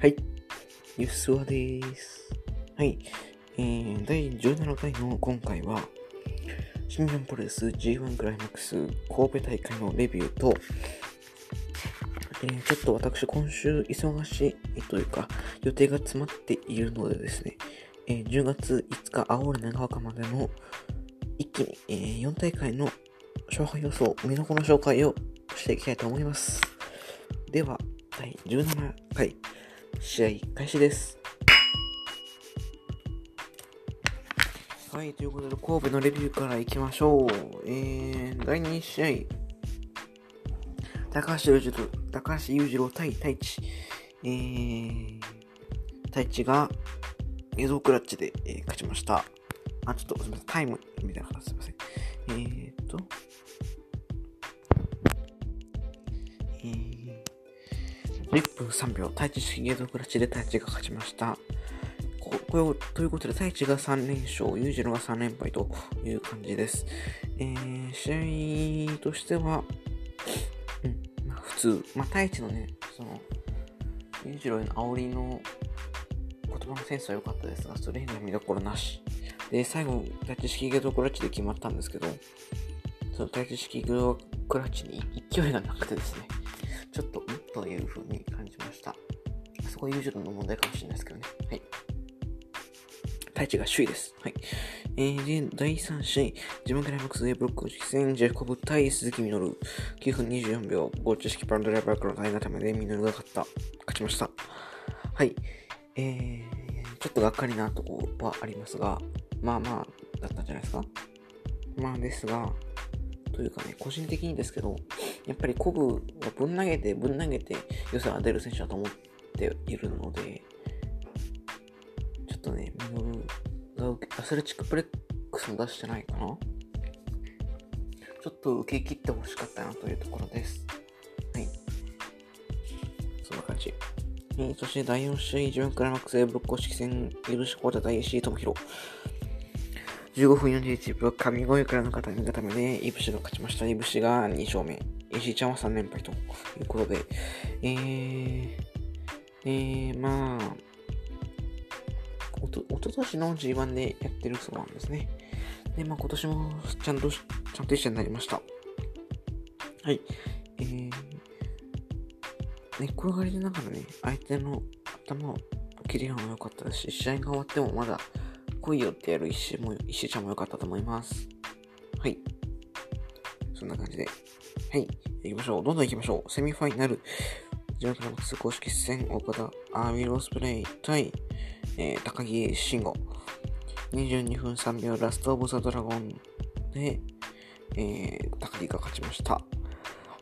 はい。ユースワです。はい。えー、第17回の今回は、新日本プロレス G1 クライマックス神戸大会のレビューと、えー、ちょっと私今週忙しいというか、予定が詰まっているのでですね、えー、10月5日、青森長岡までの一気に、えー、4大会の勝敗予想、見どころの紹介をしていきたいと思います。では、第17回、試合開始です。はい、ということで、神戸のレビューからいきましょう。えー、第2試合、高橋裕次郎、高橋裕次郎対太一。えー、太一が映像クラッチで、えー、勝ちました。あ、ちょっとすみません、タイムみたいなすみません。えーと、1分3秒、太一式映像クラッチで太一が勝ちました。これということで、太一が3連勝、裕次郎が3連敗という感じです。えー、試合としては、うん、まあ、普通、まあ、太一のね、その、裕次郎への煽りの言葉のセンスは良かったですが、それ以外の見どころなし。で、最後、太一式ゲートクラッチで決まったんですけど、その太一式ゲートクラッチに勢いがなくてですね、と、んという風に感じました。そこは裕次郎の問題かもしれないですけどね。はい。太一が首位です。はい。えー、で、第3試合、自分クライマックス A ブロック実戦、ジェコブ対鈴木みのる。9分24秒、ゴーチ式パンドライバーからの大固めでみのるが勝った。勝ちました。はい。えー、ちょっとがっかりなとこはありますが、まあまあ、だったんじゃないですか。まあですが、というかね、個人的にですけど、やっぱりコブはぶん投げて、ぶん投げて良さが出る選手だと思っているので、とね、ミノルがアスレチックプレックスも出してないかなちょっと受け切ってほしかったなというところです。はい。そんな感じ。えー、そして第4試合、自分クライマックス A ブロック公式戦、許しコータ対石井智弘。15分41秒、神声からの方にためで、イブシが勝ちました。イブシが2勝目。石井ちゃんは3連敗ということで、えー、えー、まあ、おと、おととしの G1 でやってるそうなんですね。で、まあ今年もちゃんと、ちゃんと一緒になりました。はい。えー、寝っ転がりながらね、相手の頭を切り合うのも良かったし、試合が終わってもまだ来いよってやる石も、石ちゃんも良かったと思います。はい。そんな感じで。はい。行きましょう。どんどん行きましょう。セミファイナル。ジャンプの公式戦、岡田、アーミロースプレイ対、えー、高木慎吾。22分3秒ラストオブザドラゴンで、えー、高木が勝ちました。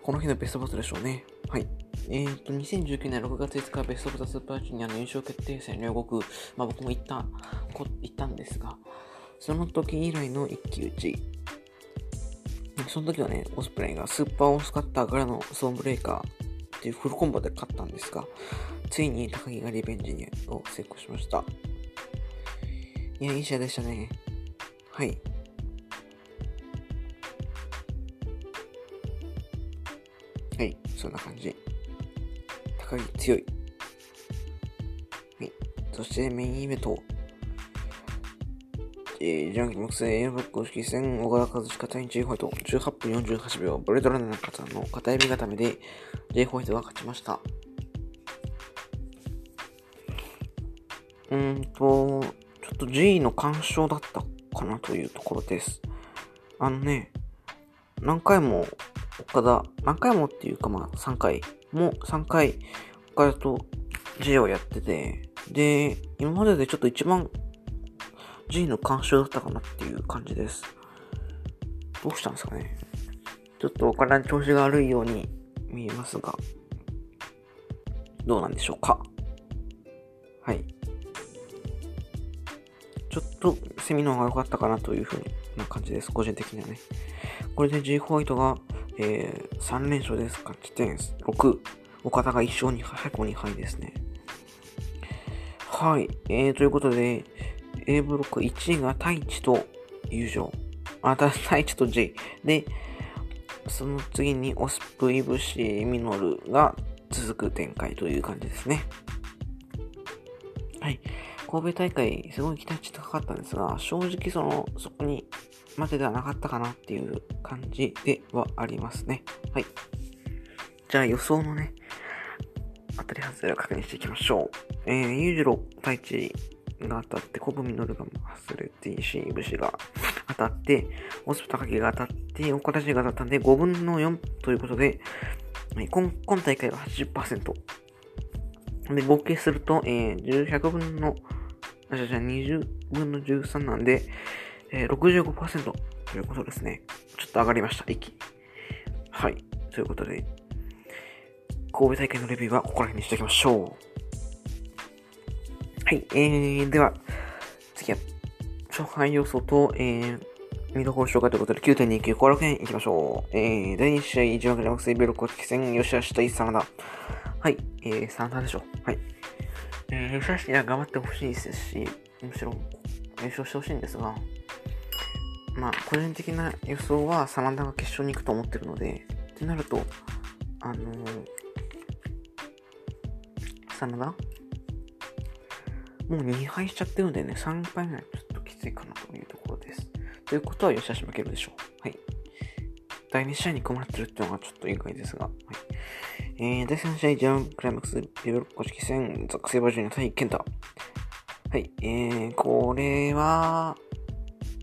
この日のベストバトルでしょうね。はい。えーと、2019年6月5日、ベストオブザスーパージュニアの優勝決定戦両国、まあ僕も行った、こ行ったんですが、その時以来の一騎打ち。その時はね、オスプレイがスーパーオスカッターからのソーンブレイカー、っていうフルコンボで勝ったんですが、ついに高木がリベンジにを成功しました。いや、いい試合でしたね。はい。はい、そんな感じ。高木強い。はい。そしてメインイベント。えー、ジャンキー木星 A ブロック公式戦、小川和親対 J ホワイト、18分48秒、ブレードランナー方の片指固めで、J ホワイトが勝ちました。うーんと、ちょっと G の干渉だったかなというところです。あのね、何回も岡田、何回もっていうかまあ3回も3回岡田と J をやってて、で、今まででちょっと一番 G の干渉だったかなっていう感じです。どうしたんですかねちょっとお体に調子が悪いように見えますが、どうなんでしょうかはい。ちょっとセミの方が良かったかなというふうな感じです。個人的にはね。これで G ホワイトが、えー、3連勝です。勝ち点6。岡田が1勝2敗、最後2敗ですね。はい。えー、ということで、A ブロック1位が太一と友情。あ、太一と J。で、その次にオスプ、イブシ、ミノルが続く展開という感じですね。はい。神戸大会、すごい期待値高かったんですが、正直その、そこにまでではなかったかなっていう感じではありますね。はい。じゃあ予想のね、当たり外れを確認していきましょう。えー、裕次郎太一が当たって、コブミノルが外れて、石井節が 当たって、オスプ高木が当たって、岡田氏が当たったんで、5分の4ということで、今今大会は80%。で、合計すると、えー、100分の、あ、じゃじゃ20分の13なんで、えー、65%ということですね。ちょっと上がりました、息。はい。ということで、神戸大会のレビューはここら辺にしておきましょう。はい、えー、では、次は、勝敗予想と、えー、見どころ紹介ということで、9.29後楽園行きましょう。えー、第2試合、1番クライマックスイベル公式戦、吉橋対真田。はい、えー、真田でしょう。はい。えー、吉橋には頑張ってほしいですし、むしろ、優勝してほしいんですが、まあ、個人的な予想は、真田が決勝に行くと思ってるので、ってなると、あのー、真田もう2敗しちゃってるんでね、3敗目はちょっときついかなというところです。ということは、 YOSHI-HASHI 負けるでしょう。はい。第2試合に組まれてるっていうのがちょっと意外ですが、はい。えー、第3試合、 G1クライマックス、 Bブロック公式戦、ザックセイバージュニア対ケンタ。はい。えー、これは、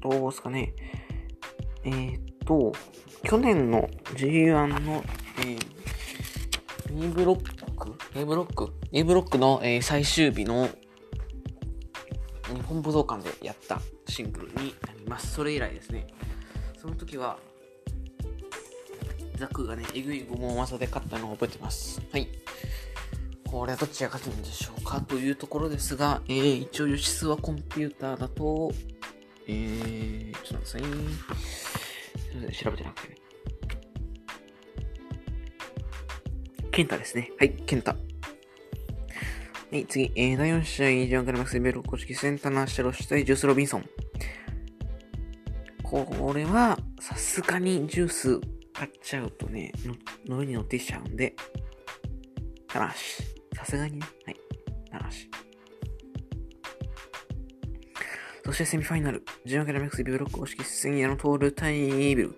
どうですかね。えー、っと、去年の G1 の、えー、B ブロック ?A ブロック ?A ブロックの、えー、最終日の日本武道館でやったシングルになります。それ以来ですね。その時は、ザクがね、えぐい5問技で勝ったのを覚えてます。はい。これはどっちが勝つんでしょうかというところですが、えー、一応、吉数はコンピューターだと、えー、ちょっと待ってください。すみません、調べてなくてね。ケンタですね。はい、ケンタ。はい、次。えー、第4試合、ジャンガルマックスベル公式戦、ターナシャロシ対ジュース・ロビンソン。これは、さすがにジュース買っちゃうとね、のの上に乗ってきちゃうんで、タナシ。さすがにね。はい、してセミファイナル、ジュンガルマックスビブロック公式戦、矢野徹対イービル。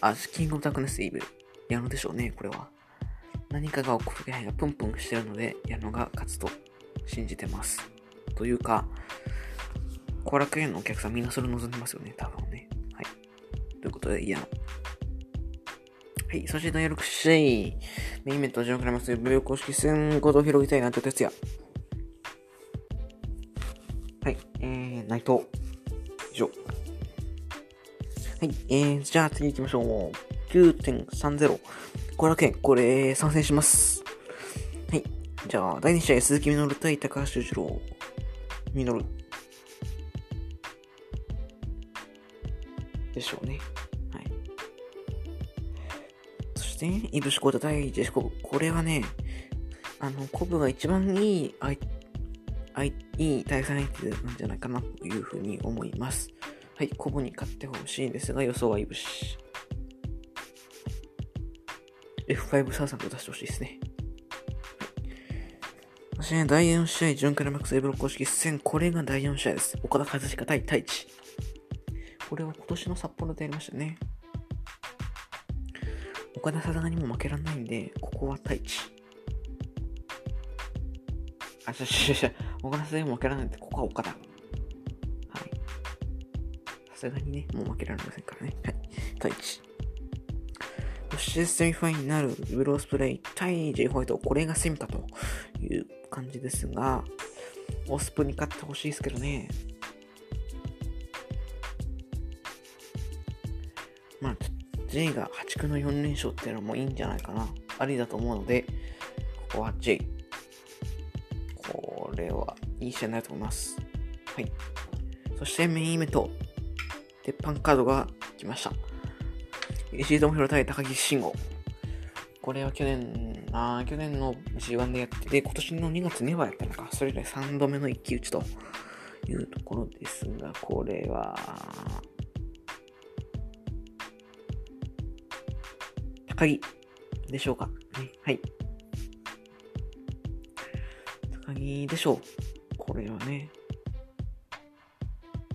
あ、キングオブダークネスイービル。矢野でしょうね、これは。何かが起こる気配がプンプンしてるので、矢野が勝つと信じてます。というか、後楽園のお客さんみんなそれ望んでますよね、多分ね。はい。ということで、矢野。はい。そして第6試合、メインイベント、ジョンクラマス、武力公式戦、合同広げたいなと哲也。内藤。以上。はい。えー、じゃあ次行きましょう。9.30。後楽園、これ、参戦します。はい。じゃあ、第2試合、鈴木みのる対高橋次郎。みのる。でしょうね。はい。そして、イブシコと第1コブ。これはね、あの、コブが一番いい、あい、あい、い対戦相手なんじゃないかなというふうに思います。はい、コブに勝ってほしいんですが、予想はイブシ。F5 サーサンと出してほしいですね。そして、ね、第4試合、準クラマックス A ブロック公式戦、これが第4試合です。岡田和親対太一。これは今年の札幌でやりましたね。岡田さすがにも負けられないんで、ここは太一。あ、ちょ、ちょ、ちょ、岡田さすがにも負けられないんで、ここは岡田。はい。さすがにね、もう負けられませんからね。はい。太一。してセミファイナル、ブロースプレイ対 J ホワイト、これがセミかという感じですが、オスプに勝ってほしいですけどね。まあ、J が破竹の4連勝っていうのもいいんじゃないかな。ありだと思うので、ここは J。これはいい試合になると思います。はい。そしてメインイベント、鉄板カードが来ました。石井智弘対高木慎吾。これは去年、あ去年の G1 でやってて、今年の2月にはやったのか。それ以来3度目の一騎打ちというところですが、これは、高木でしょうか。ね、はい。でしょう。これはね。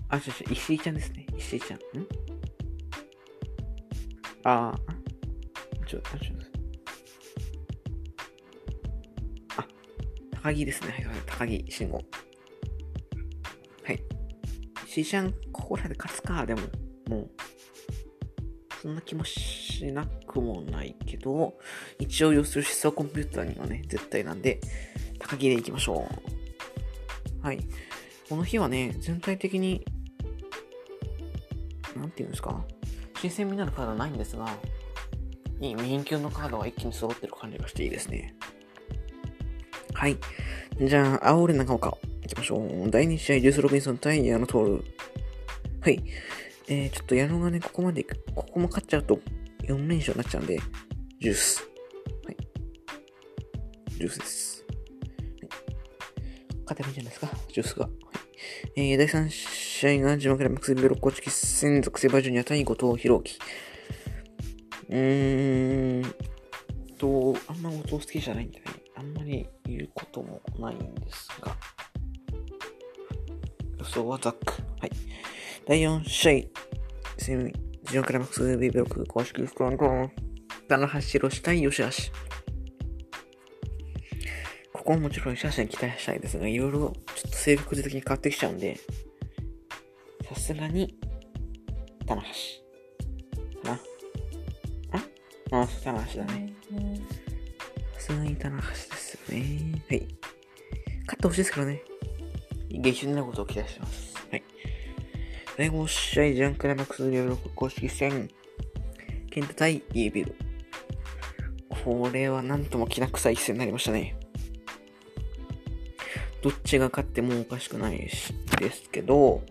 あ、違う違う、石井ちゃんですね。石井ちゃん。ん？ああ、ちょ、ちょ、あ、高木ですね。はい、はい、高木慎吾。はい。石井ちゃん、ここらで勝つか。でも、もう、そんな気もしなくもないけど、一応要する思想コンピューターにはね、絶対なんで、高木でいきましょう。はい。この日はね、全体的に、なんていうんですか？新鮮味のあるカードはないんですが、いいメインのカードが一気に揃ってる感じがしていいですね。はい。じゃあ、青俺長岡、行きましょう。第2試合、ジュース・ロビンソン対矢野徹。はい。えー、ちょっと矢野がね、ここまで、ここも勝っちゃうと4連勝になっちゃうんで、ジュース。はい。ジュースです。はい、勝てばいいんじゃないですか、ジュースが。はい。えー、第3試合が、字幕でマックスベロッコチキ専属セバジュニア対後藤弘樹。うーんと、あんま後藤好きじゃないんでね、あんまり言うこともないんですが。予想はザック。はい。第4試合、セミ、ジオクラマックス B ブロック公式スコアンコン、棚橋宏対吉橋。ここももちろん吉橋に期待したいですが、いろいろちょっと性格的に変わってきちゃうんで、さすがに、棚橋。かな。ああ、そう、棚橋だね。さすがに棚橋ですよね。はい。勝ってほしいですからね。激春なことを期待してます。はい。第5試合ジャンクライマックスレベル公式戦、ケンタ対イービル。これはなんともきな臭い一戦になりましたね。どっちが勝ってもおかしくないですけど、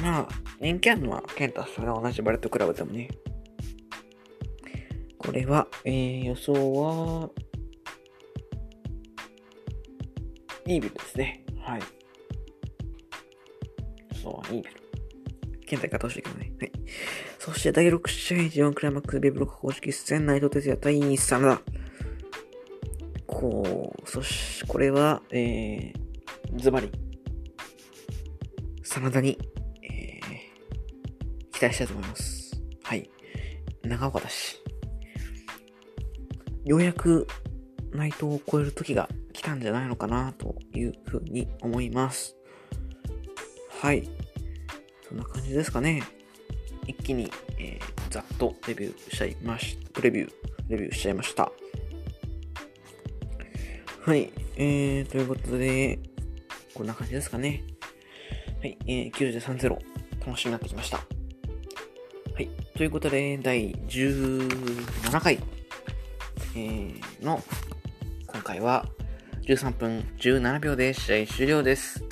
まあ、人気あるのはケンタ、それは同じバレットクラブでもね。これは、えー、予想は、イービルですね。はい。そう、いいベル。現在勝ってほしいけどね。はい。そして第6試合、G1 クライマックス B ブロック公式戦、内藤哲也対真田。こう、そし、これは、えー、ズバリ、真田に、えー、期待したいと思います。はい。長岡だし。ようやく内藤を超える時が来たんじゃないのかなというふうに思います。はい。そんな感じですかね。一気に、えー、ざっとレビューしちゃいまし、プレビュー、レビューしちゃいました。はい。えー、ということで、こんな感じですかね。はい。えー、93-0、楽しみになってきました。はい。ということで、第17回、えー、の、今回は13分17秒で試合終了です。